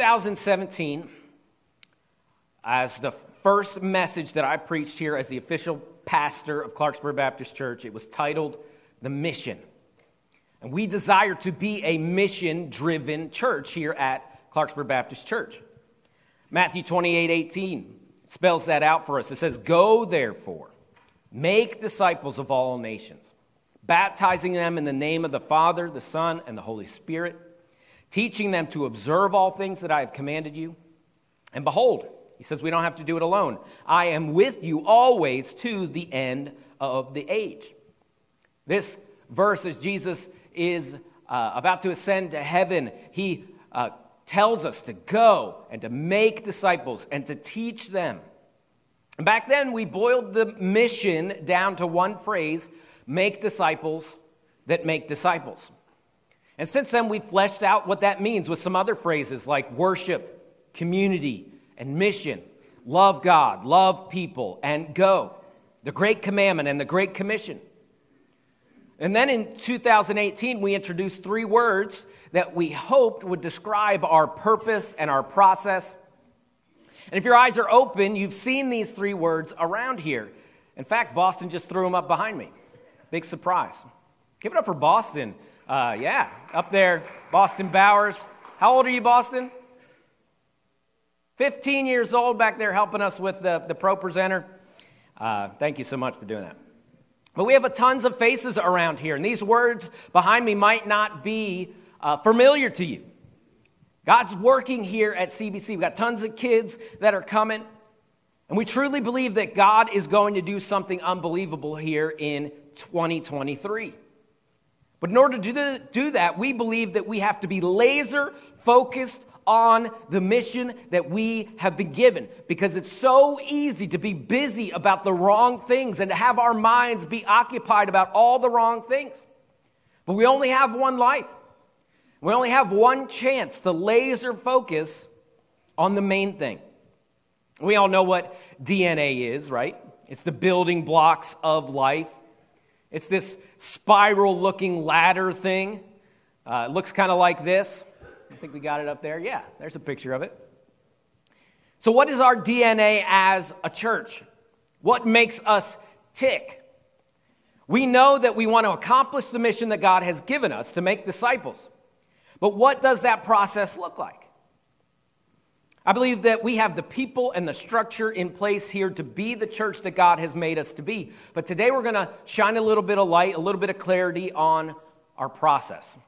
2017, as the first message that I preached here as the official pastor of Clarksburg Baptist Church, it was titled The Mission. And we desire to be a mission driven church here at Clarksburg Baptist Church. Matthew 28 18 spells that out for us. It says, Go therefore, make disciples of all nations, baptizing them in the name of the Father, the Son, and the Holy Spirit, teaching them to observe all things that I have commanded you. And behold, he says we don't have to do it alone. I am with you always to the end of the age. This verse, as Jesus is uh, about to ascend to heaven, he uh, tells us to go and to make disciples and to teach them. Back then, we boiled the mission down to one phrase make disciples that make disciples. And since then, we've fleshed out what that means with some other phrases like worship, community, and mission. Love God, love people, and go. The Great Commandment and the Great Commission. And then in 2018, we introduced three words that we hoped would describe our purpose and our process. And if your eyes are open, you've seen these three words around here. In fact, Boston just threw them up behind me. Big surprise. Give it up for Boston. Uh, yeah, up there, Boston Bowers. How old are you, Boston? 15 years old back there helping us with the, the Pro Presenter. Uh, thank you so much for doing that. But we have a tons of faces around here, and these words behind me might not be uh, familiar to you. God's working here at CBC. We've got tons of kids that are coming, and we truly believe that God is going to do something unbelievable here in 2023. But in order to do that, we believe that we have to be laser focused on the mission that we have been given because it's so easy to be busy about the wrong things and to have our minds be occupied about all the wrong things. But we only have one life. We only have one chance to laser focus on the main thing. We all know what DNA is, right? It's the building blocks of life. It's this spiral looking ladder thing. Uh, it looks kind of like this. I think we got it up there. Yeah, there's a picture of it. So, what is our DNA as a church? What makes us tick? We know that we want to accomplish the mission that God has given us to make disciples. But what does that process look like? I believe that we have the people and the structure in place here to be the church that God has made us to be. But today we're going to shine a little bit of light, a little bit of clarity on our process.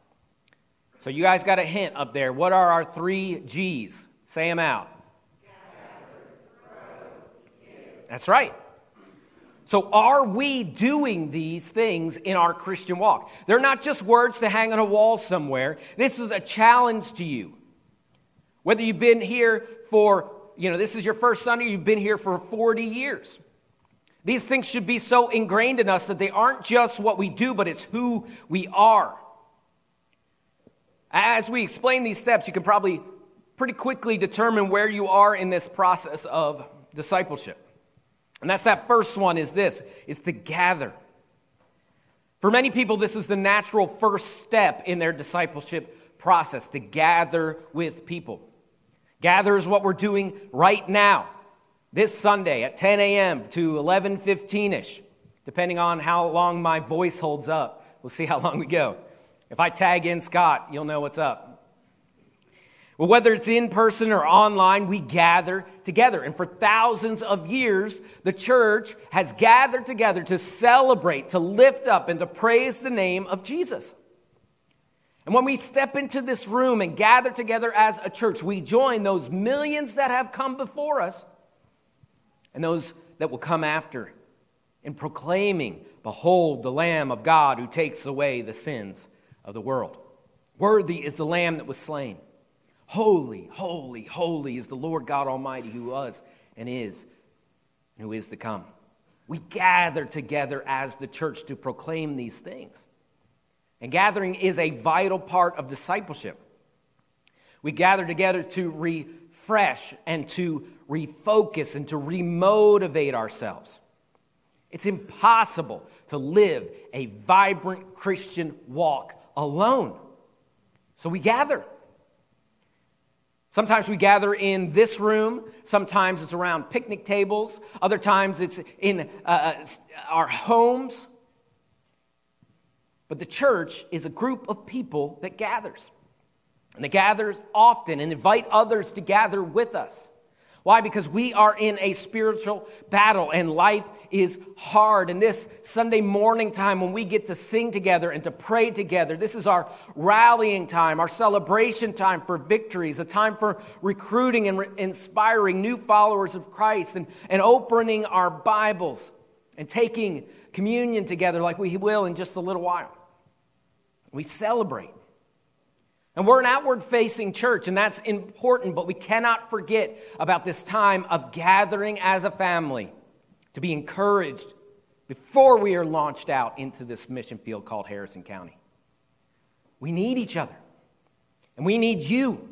So you guys got a hint up there. What are our three G's? Say them out. That's right. So, are we doing these things in our Christian walk? They're not just words to hang on a wall somewhere. This is a challenge to you. Whether you've been here for, you know, this is your first Sunday, you've been here for 40 years. These things should be so ingrained in us that they aren't just what we do, but it's who we are. As we explain these steps, you can probably pretty quickly determine where you are in this process of discipleship. And that's that first one is this is to gather. For many people, this is the natural first step in their discipleship process to gather with people. Gather is what we're doing right now, this Sunday at 10 a.m. to 11:15 ish, depending on how long my voice holds up. We'll see how long we go. If I tag in Scott, you'll know what's up. Well, whether it's in person or online, we gather together. And for thousands of years, the church has gathered together to celebrate, to lift up, and to praise the name of Jesus. And when we step into this room and gather together as a church, we join those millions that have come before us and those that will come after in proclaiming, Behold, the Lamb of God who takes away the sins of the world. Worthy is the Lamb that was slain. Holy, holy, holy is the Lord God Almighty who was and is and who is to come. We gather together as the church to proclaim these things. And gathering is a vital part of discipleship. We gather together to refresh and to refocus and to remotivate ourselves. It's impossible to live a vibrant Christian walk alone. So we gather. Sometimes we gather in this room. Sometimes it's around picnic tables. Other times it's in uh, uh, our homes. But the church is a group of people that gathers. And they gather often and invite others to gather with us. Why? Because we are in a spiritual battle and life is hard. And this Sunday morning time when we get to sing together and to pray together, this is our rallying time, our celebration time for victories, a time for recruiting and re- inspiring new followers of Christ and, and opening our Bibles and taking communion together like we will in just a little while. We celebrate. And we're an outward facing church, and that's important, but we cannot forget about this time of gathering as a family to be encouraged before we are launched out into this mission field called Harrison County. We need each other, and we need you.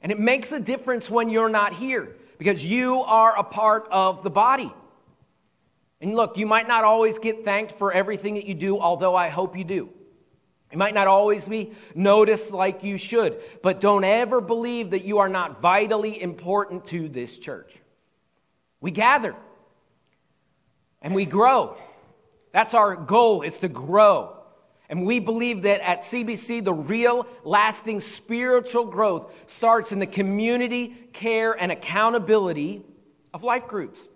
And it makes a difference when you're not here because you are a part of the body. And look, you might not always get thanked for everything that you do, although I hope you do. You might not always be noticed like you should, but don't ever believe that you are not vitally important to this church. We gather and we grow. That's our goal is to grow. And we believe that at CBC, the real, lasting spiritual growth starts in the community, care, and accountability of life groups.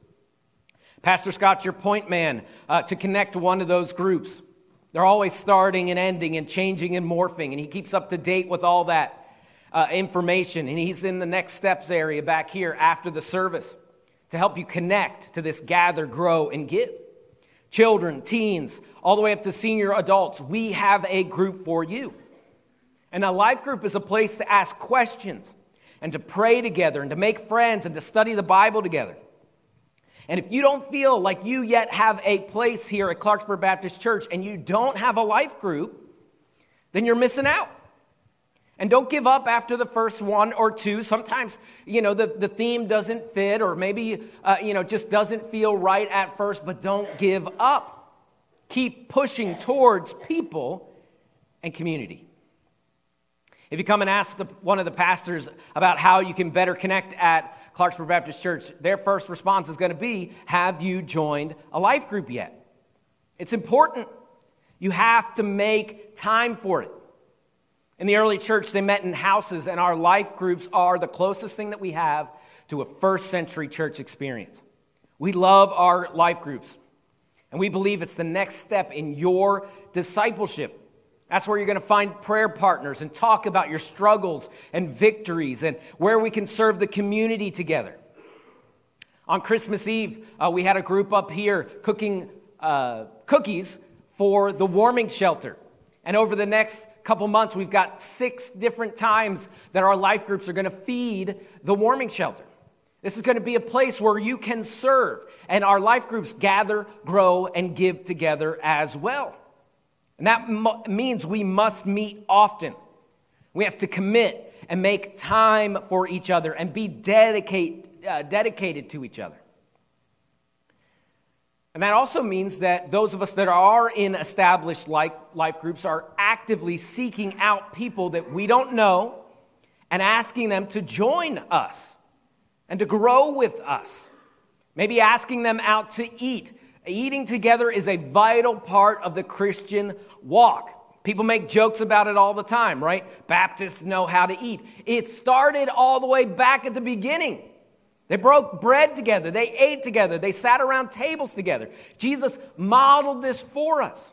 Pastor Scott's your point man uh, to connect one of those groups. They're always starting and ending and changing and morphing, and he keeps up to date with all that uh, information. And he's in the next steps area back here after the service to help you connect to this gather, grow, and give. Children, teens, all the way up to senior adults, we have a group for you. And a life group is a place to ask questions and to pray together and to make friends and to study the Bible together. And if you don't feel like you yet have a place here at Clarksburg Baptist Church and you don't have a life group, then you're missing out. And don't give up after the first one or two. Sometimes, you know, the, the theme doesn't fit or maybe, uh, you know, just doesn't feel right at first, but don't give up. Keep pushing towards people and community. If you come and ask the, one of the pastors about how you can better connect at Clarksburg Baptist Church, their first response is going to be Have you joined a life group yet? It's important. You have to make time for it. In the early church, they met in houses, and our life groups are the closest thing that we have to a first century church experience. We love our life groups, and we believe it's the next step in your discipleship. That's where you're going to find prayer partners and talk about your struggles and victories and where we can serve the community together. On Christmas Eve, uh, we had a group up here cooking uh, cookies for the warming shelter. And over the next couple months, we've got six different times that our life groups are going to feed the warming shelter. This is going to be a place where you can serve, and our life groups gather, grow, and give together as well. And that means we must meet often. We have to commit and make time for each other and be dedicate, uh, dedicated to each other. And that also means that those of us that are in established life, life groups are actively seeking out people that we don't know and asking them to join us and to grow with us. Maybe asking them out to eat Eating together is a vital part of the Christian walk. People make jokes about it all the time, right? Baptists know how to eat. It started all the way back at the beginning. They broke bread together, they ate together, they sat around tables together. Jesus modeled this for us.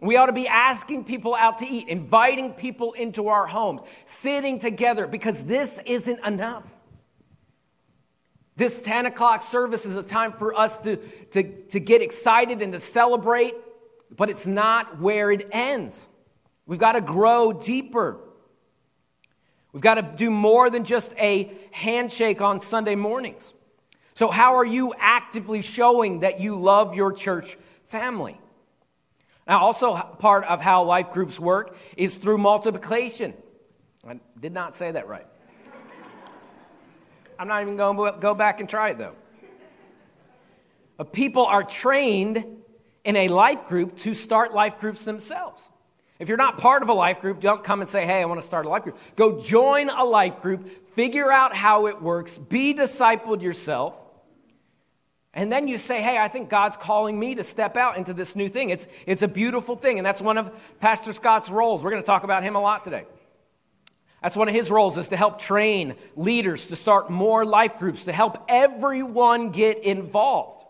We ought to be asking people out to eat, inviting people into our homes, sitting together, because this isn't enough. This 10 o'clock service is a time for us to, to, to get excited and to celebrate, but it's not where it ends. We've got to grow deeper. We've got to do more than just a handshake on Sunday mornings. So, how are you actively showing that you love your church family? Now, also, part of how life groups work is through multiplication. I did not say that right. I'm not even going to go back and try it though. But people are trained in a life group to start life groups themselves. If you're not part of a life group, don't come and say, hey, I want to start a life group. Go join a life group, figure out how it works, be discipled yourself. And then you say, hey, I think God's calling me to step out into this new thing. It's, it's a beautiful thing. And that's one of Pastor Scott's roles. We're going to talk about him a lot today. That's one of his roles is to help train leaders to start more life groups, to help everyone get involved.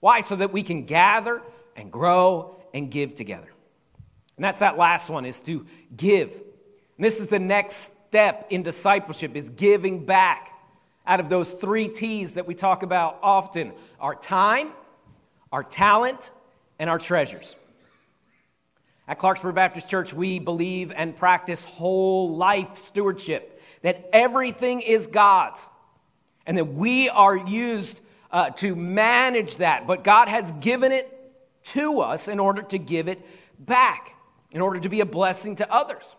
Why? So that we can gather and grow and give together. And that's that last one is to give. And this is the next step in discipleship is giving back out of those three T's that we talk about often our time, our talent, and our treasures. At Clarksburg Baptist Church, we believe and practice whole life stewardship, that everything is God's, and that we are used uh, to manage that. But God has given it to us in order to give it back in order to be a blessing to others.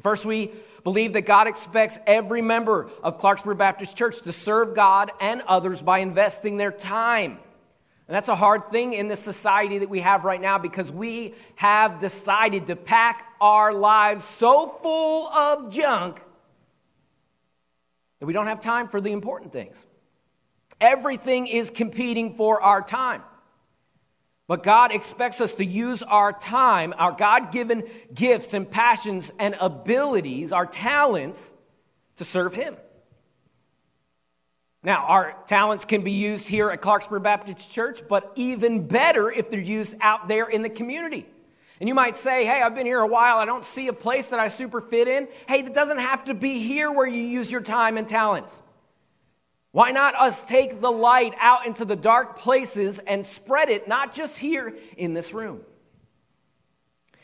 First, we believe that God expects every member of Clarksburg Baptist Church to serve God and others by investing their time. And that's a hard thing in the society that we have right now because we have decided to pack our lives so full of junk that we don't have time for the important things. Everything is competing for our time. But God expects us to use our time, our God given gifts and passions and abilities, our talents, to serve Him. Now, our talents can be used here at Clarksburg Baptist Church, but even better if they're used out there in the community. And you might say, hey, I've been here a while, I don't see a place that I super fit in. Hey, it doesn't have to be here where you use your time and talents. Why not us take the light out into the dark places and spread it, not just here in this room?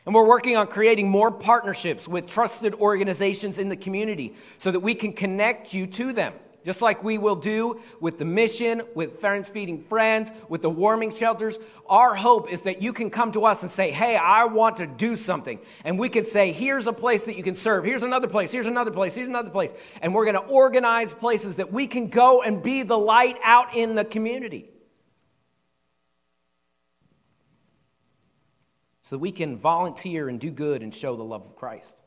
And we're working on creating more partnerships with trusted organizations in the community so that we can connect you to them just like we will do with the mission, with Friends Feeding Friends, with the warming shelters. Our hope is that you can come to us and say, Hey, I want to do something. And we can say, Here's a place that you can serve. Here's another place. Here's another place. Here's another place. And we're going to organize places that we can go and be the light out in the community. So that we can volunteer and do good and show the love of Christ.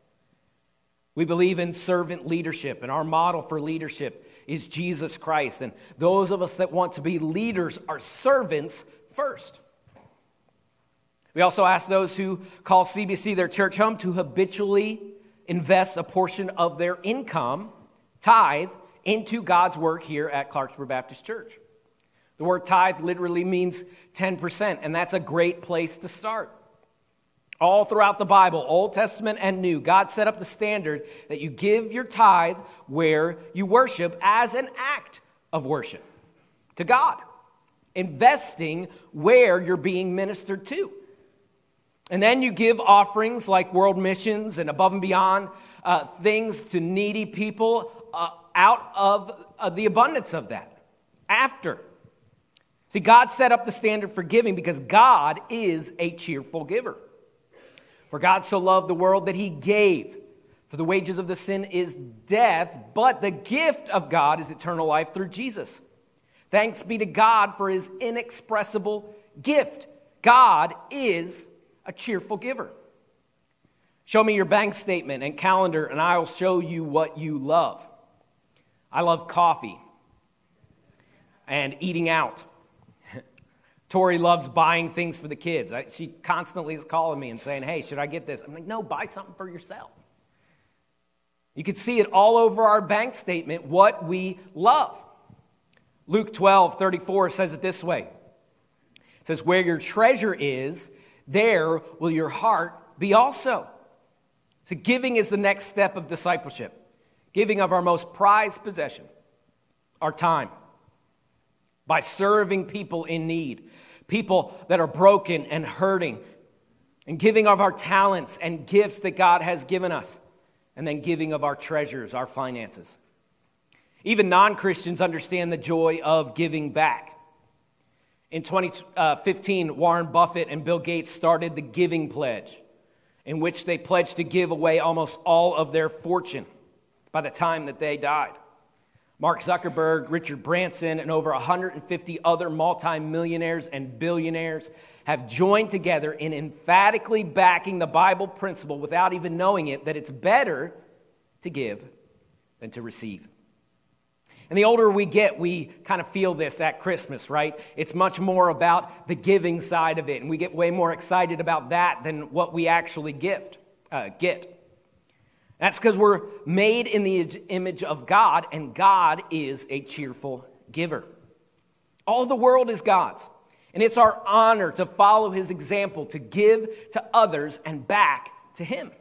We believe in servant leadership, and our model for leadership is Jesus Christ. And those of us that want to be leaders are servants first. We also ask those who call CBC their church home to habitually invest a portion of their income, tithe, into God's work here at Clarksburg Baptist Church. The word tithe literally means 10%, and that's a great place to start. All throughout the Bible, Old Testament and New, God set up the standard that you give your tithe where you worship as an act of worship to God, investing where you're being ministered to. And then you give offerings like world missions and above and beyond uh, things to needy people uh, out of uh, the abundance of that after. See, God set up the standard for giving because God is a cheerful giver. For God so loved the world that he gave. For the wages of the sin is death, but the gift of God is eternal life through Jesus. Thanks be to God for his inexpressible gift. God is a cheerful giver. Show me your bank statement and calendar, and I'll show you what you love. I love coffee and eating out. Tori loves buying things for the kids. I, she constantly is calling me and saying, Hey, should I get this? I'm like, No, buy something for yourself. You can see it all over our bank statement what we love. Luke 12, 34 says it this way It says, Where your treasure is, there will your heart be also. So, giving is the next step of discipleship, giving of our most prized possession, our time, by serving people in need people that are broken and hurting, and giving of our talents and gifts that God has given us, and then giving of our treasures, our finances. Even non Christians understand the joy of giving back. In 2015, uh, Warren Buffett and Bill Gates started the Giving Pledge, in which they pledged to give away almost all of their fortune by the time that they died. Mark Zuckerberg, Richard Branson, and over 150 other multimillionaires and billionaires have joined together in emphatically backing the Bible principle without even knowing it that it's better to give than to receive. And the older we get, we kind of feel this at Christmas, right? It's much more about the giving side of it, and we get way more excited about that than what we actually gift, uh, get. That's because we're made in the image of God, and God is a cheerful giver. All the world is God's, and it's our honor to follow his example, to give to others and back to him.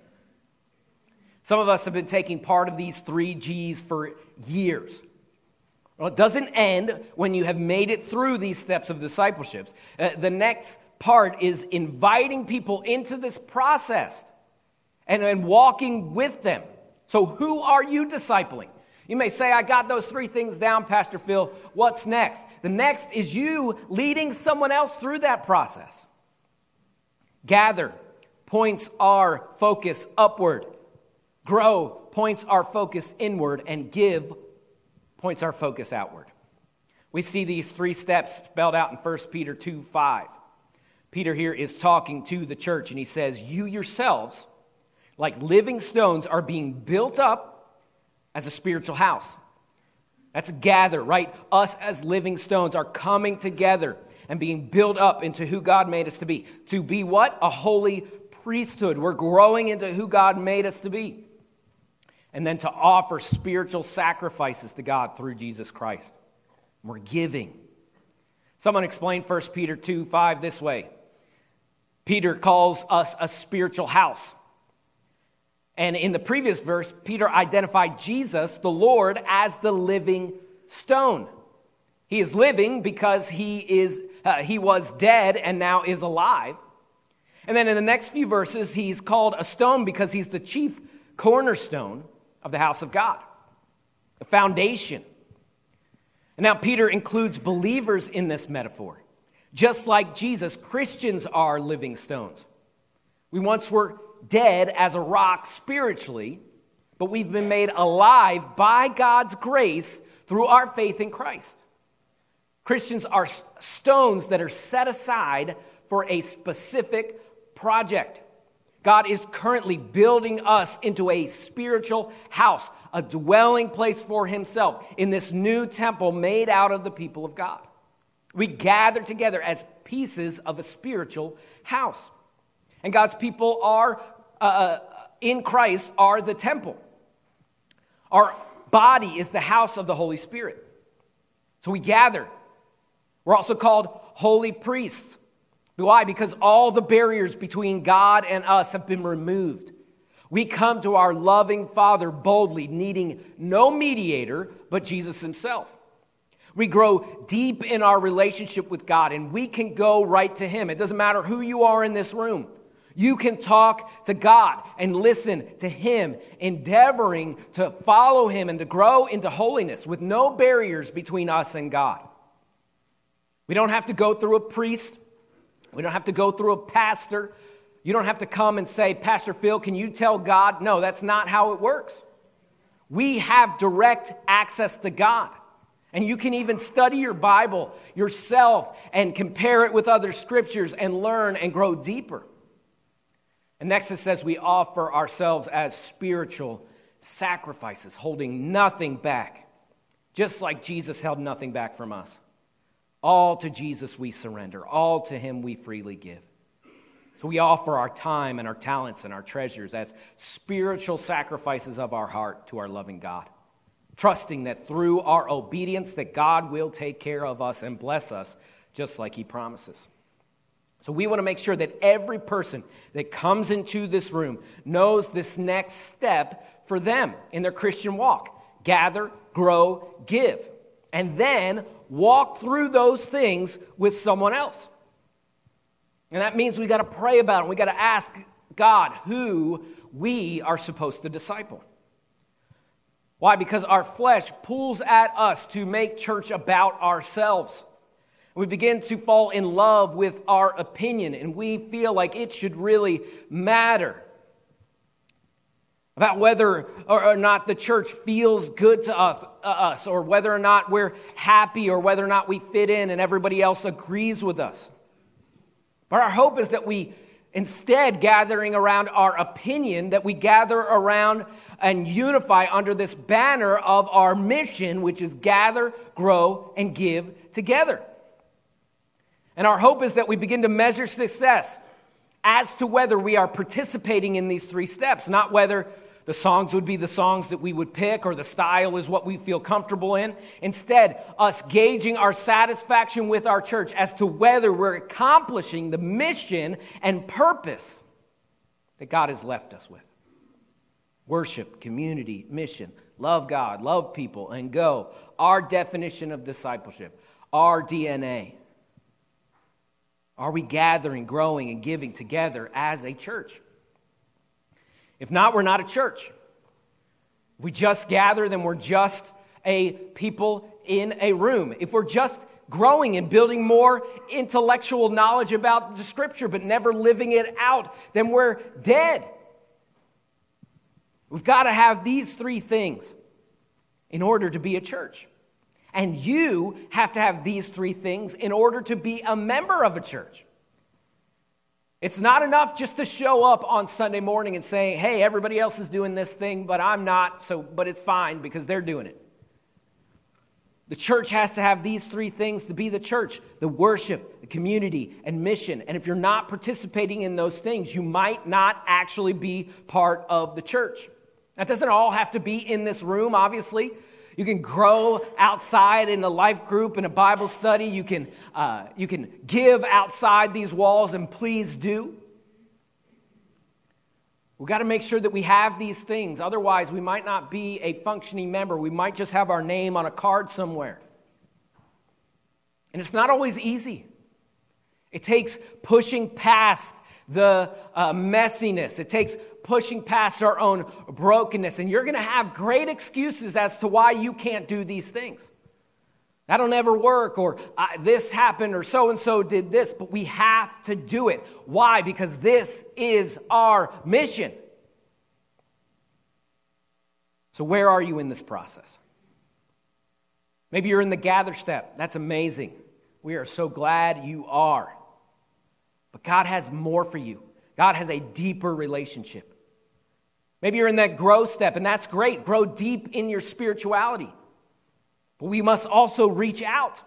Some of us have been taking part of these three G's for years. Well, it doesn't end when you have made it through these steps of discipleships. Uh, the next part is inviting people into this process and, and walking with them. So, who are you discipling? You may say, I got those three things down, Pastor Phil. What's next? The next is you leading someone else through that process. Gather points our focus upward. Grow points our focus inward. And give points our focus outward. We see these three steps spelled out in 1 Peter 2 5. Peter here is talking to the church, and he says, You yourselves like living stones, are being built up as a spiritual house. That's gather, right? Us as living stones are coming together and being built up into who God made us to be. To be what? A holy priesthood. We're growing into who God made us to be. And then to offer spiritual sacrifices to God through Jesus Christ. We're giving. Someone explained 1 Peter 2 5 this way Peter calls us a spiritual house. And in the previous verse, Peter identified Jesus, the Lord, as the living stone. He is living because he, is, uh, he was dead and now is alive. And then in the next few verses, he's called a stone because he's the chief cornerstone of the house of God, the foundation. And now Peter includes believers in this metaphor. Just like Jesus, Christians are living stones. We once were dead as a rock spiritually, but we've been made alive by God's grace through our faith in Christ. Christians are stones that are set aside for a specific project. God is currently building us into a spiritual house, a dwelling place for Himself in this new temple made out of the people of God. We gather together as pieces of a spiritual house. And God's people are uh, uh, in Christ are the temple. Our body is the house of the Holy Spirit. So we gather. We're also called holy priests. Why? Because all the barriers between God and us have been removed. We come to our loving Father boldly, needing no mediator but Jesus Himself. We grow deep in our relationship with God and we can go right to Him. It doesn't matter who you are in this room. You can talk to God and listen to Him, endeavoring to follow Him and to grow into holiness with no barriers between us and God. We don't have to go through a priest, we don't have to go through a pastor. You don't have to come and say, Pastor Phil, can you tell God? No, that's not how it works. We have direct access to God. And you can even study your Bible yourself and compare it with other scriptures and learn and grow deeper. And next it says we offer ourselves as spiritual sacrifices, holding nothing back, just like Jesus held nothing back from us. All to Jesus we surrender, all to Him we freely give. So we offer our time and our talents and our treasures as spiritual sacrifices of our heart to our loving God, trusting that through our obedience that God will take care of us and bless us just like he promises. So we want to make sure that every person that comes into this room knows this next step for them in their Christian walk gather, grow, give, and then walk through those things with someone else. And that means we got to pray about it. We got to ask God who we are supposed to disciple. Why? Because our flesh pulls at us to make church about ourselves. We begin to fall in love with our opinion, and we feel like it should really matter. about whether or not the church feels good to uh, us, or whether or not we're happy, or whether or not we fit in and everybody else agrees with us. But our hope is that we instead gathering around our opinion, that we gather around and unify under this banner of our mission, which is gather, grow, and give together. And our hope is that we begin to measure success as to whether we are participating in these three steps, not whether the songs would be the songs that we would pick or the style is what we feel comfortable in. Instead, us gauging our satisfaction with our church as to whether we're accomplishing the mission and purpose that God has left us with worship, community, mission, love God, love people, and go. Our definition of discipleship, our DNA. Are we gathering, growing, and giving together as a church? If not, we're not a church. If we just gather, then we're just a people in a room. If we're just growing and building more intellectual knowledge about the scripture but never living it out, then we're dead. We've got to have these three things in order to be a church. And you have to have these three things in order to be a member of a church. It's not enough just to show up on Sunday morning and say, hey, everybody else is doing this thing, but I'm not, so, but it's fine because they're doing it. The church has to have these three things to be the church the worship, the community, and mission. And if you're not participating in those things, you might not actually be part of the church. That doesn't all have to be in this room, obviously. You can grow outside in a life group, in a Bible study. You can, uh, you can give outside these walls, and please do. We've got to make sure that we have these things. Otherwise, we might not be a functioning member. We might just have our name on a card somewhere. And it's not always easy. It takes pushing past the uh, messiness. It takes pushing past our own brokenness. And you're going to have great excuses as to why you can't do these things. That'll never work, or this happened, or so and so did this, but we have to do it. Why? Because this is our mission. So, where are you in this process? Maybe you're in the gather step. That's amazing. We are so glad you are. But God has more for you, God has a deeper relationship. Maybe you're in that grow step, and that's great. Grow deep in your spirituality. But we must also reach out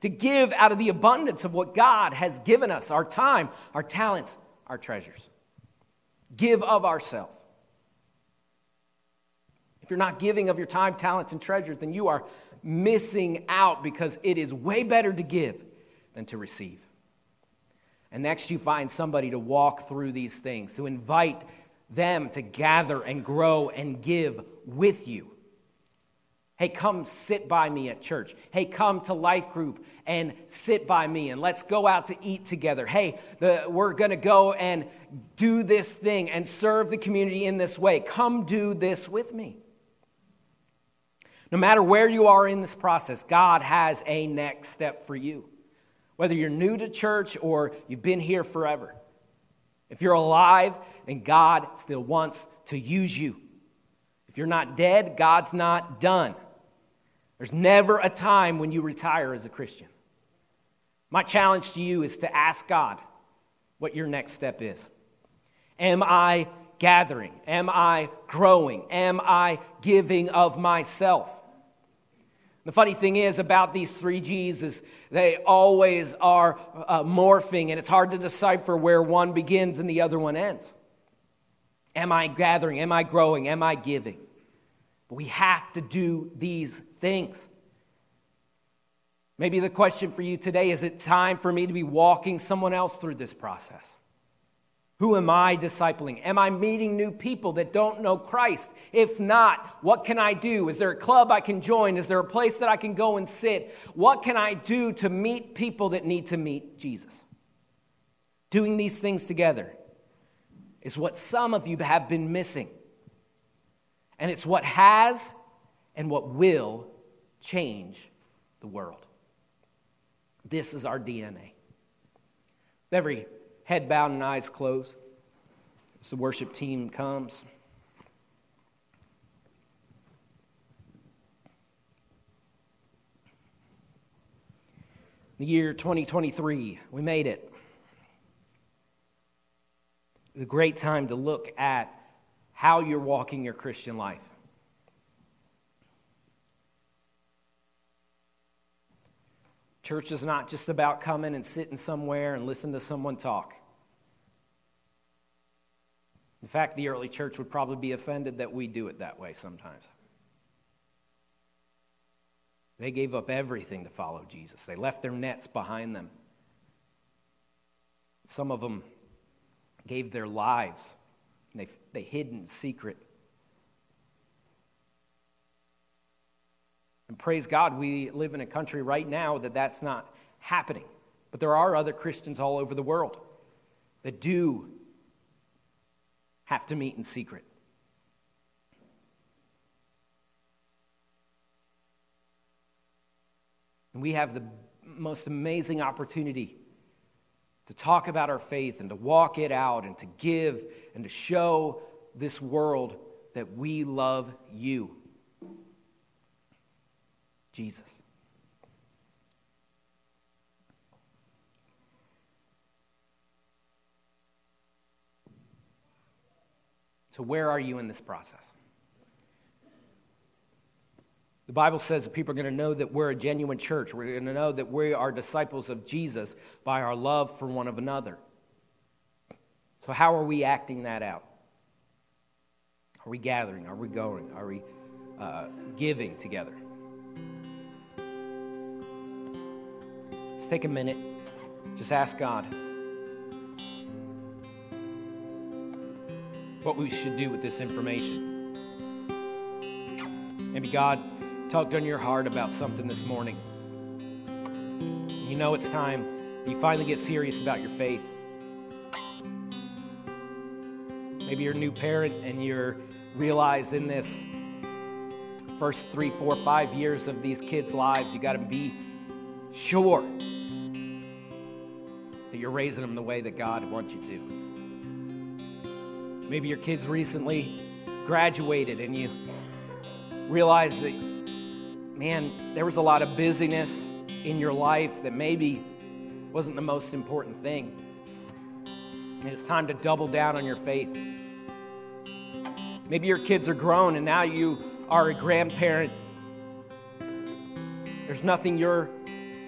to give out of the abundance of what God has given us our time, our talents, our treasures. Give of ourselves. If you're not giving of your time, talents, and treasures, then you are missing out because it is way better to give than to receive. And next, you find somebody to walk through these things, to invite them to gather and grow and give with you. Hey, come sit by me at church. Hey, come to life group and sit by me and let's go out to eat together. Hey, the, we're going to go and do this thing and serve the community in this way. Come do this with me. No matter where you are in this process, God has a next step for you. Whether you're new to church or you've been here forever. If you're alive, then God still wants to use you. If you're not dead, God's not done. There's never a time when you retire as a Christian. My challenge to you is to ask God what your next step is. Am I gathering? Am I growing? Am I giving of myself? The funny thing is about these three G's is they always are uh, morphing, and it's hard to decipher where one begins and the other one ends. Am I gathering? Am I growing? Am I giving? But we have to do these things. Maybe the question for you today is it time for me to be walking someone else through this process? Who am I discipling? Am I meeting new people that don't know Christ? If not, what can I do? Is there a club I can join? Is there a place that I can go and sit? What can I do to meet people that need to meet Jesus? Doing these things together is what some of you have been missing. And it's what has and what will change the world. This is our DNA. With every head bowed and eyes closed, as the worship team comes, the year 2023, we made it. It's a great time to look at how you're walking your Christian life. Church is not just about coming and sitting somewhere and listening to someone talk. In fact, the early church would probably be offended that we do it that way sometimes. They gave up everything to follow Jesus, they left their nets behind them. Some of them gave their lives, they, they hid in secret. And praise God, we live in a country right now that that's not happening. But there are other Christians all over the world that do have to meet in secret. And we have the most amazing opportunity to talk about our faith and to walk it out and to give and to show this world that we love you. Jesus. So, where are you in this process? The Bible says that people are going to know that we're a genuine church. We're going to know that we are disciples of Jesus by our love for one of another. So, how are we acting that out? Are we gathering? Are we going? Are we uh, giving together? Let's take a minute, just ask God what we should do with this information. Maybe God tugged on your heart about something this morning. You know it's time you finally get serious about your faith. Maybe you're a new parent and you're realize in this first three, four, five years of these kids' lives, you got to be sure that you're raising them the way that God wants you to. Maybe your kids recently graduated and you realize that, man, there was a lot of busyness in your life that maybe wasn't the most important thing. And it's time to double down on your faith. Maybe your kids are grown and now you are a grandparent. There's nothing you're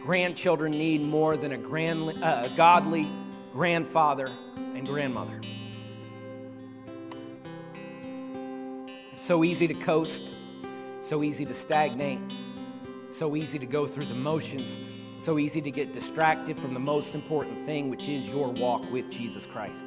grandchildren need more than a, grand, uh, a godly grandfather and grandmother. It's so easy to coast, so easy to stagnate, so easy to go through the motions, so easy to get distracted from the most important thing, which is your walk with Jesus Christ.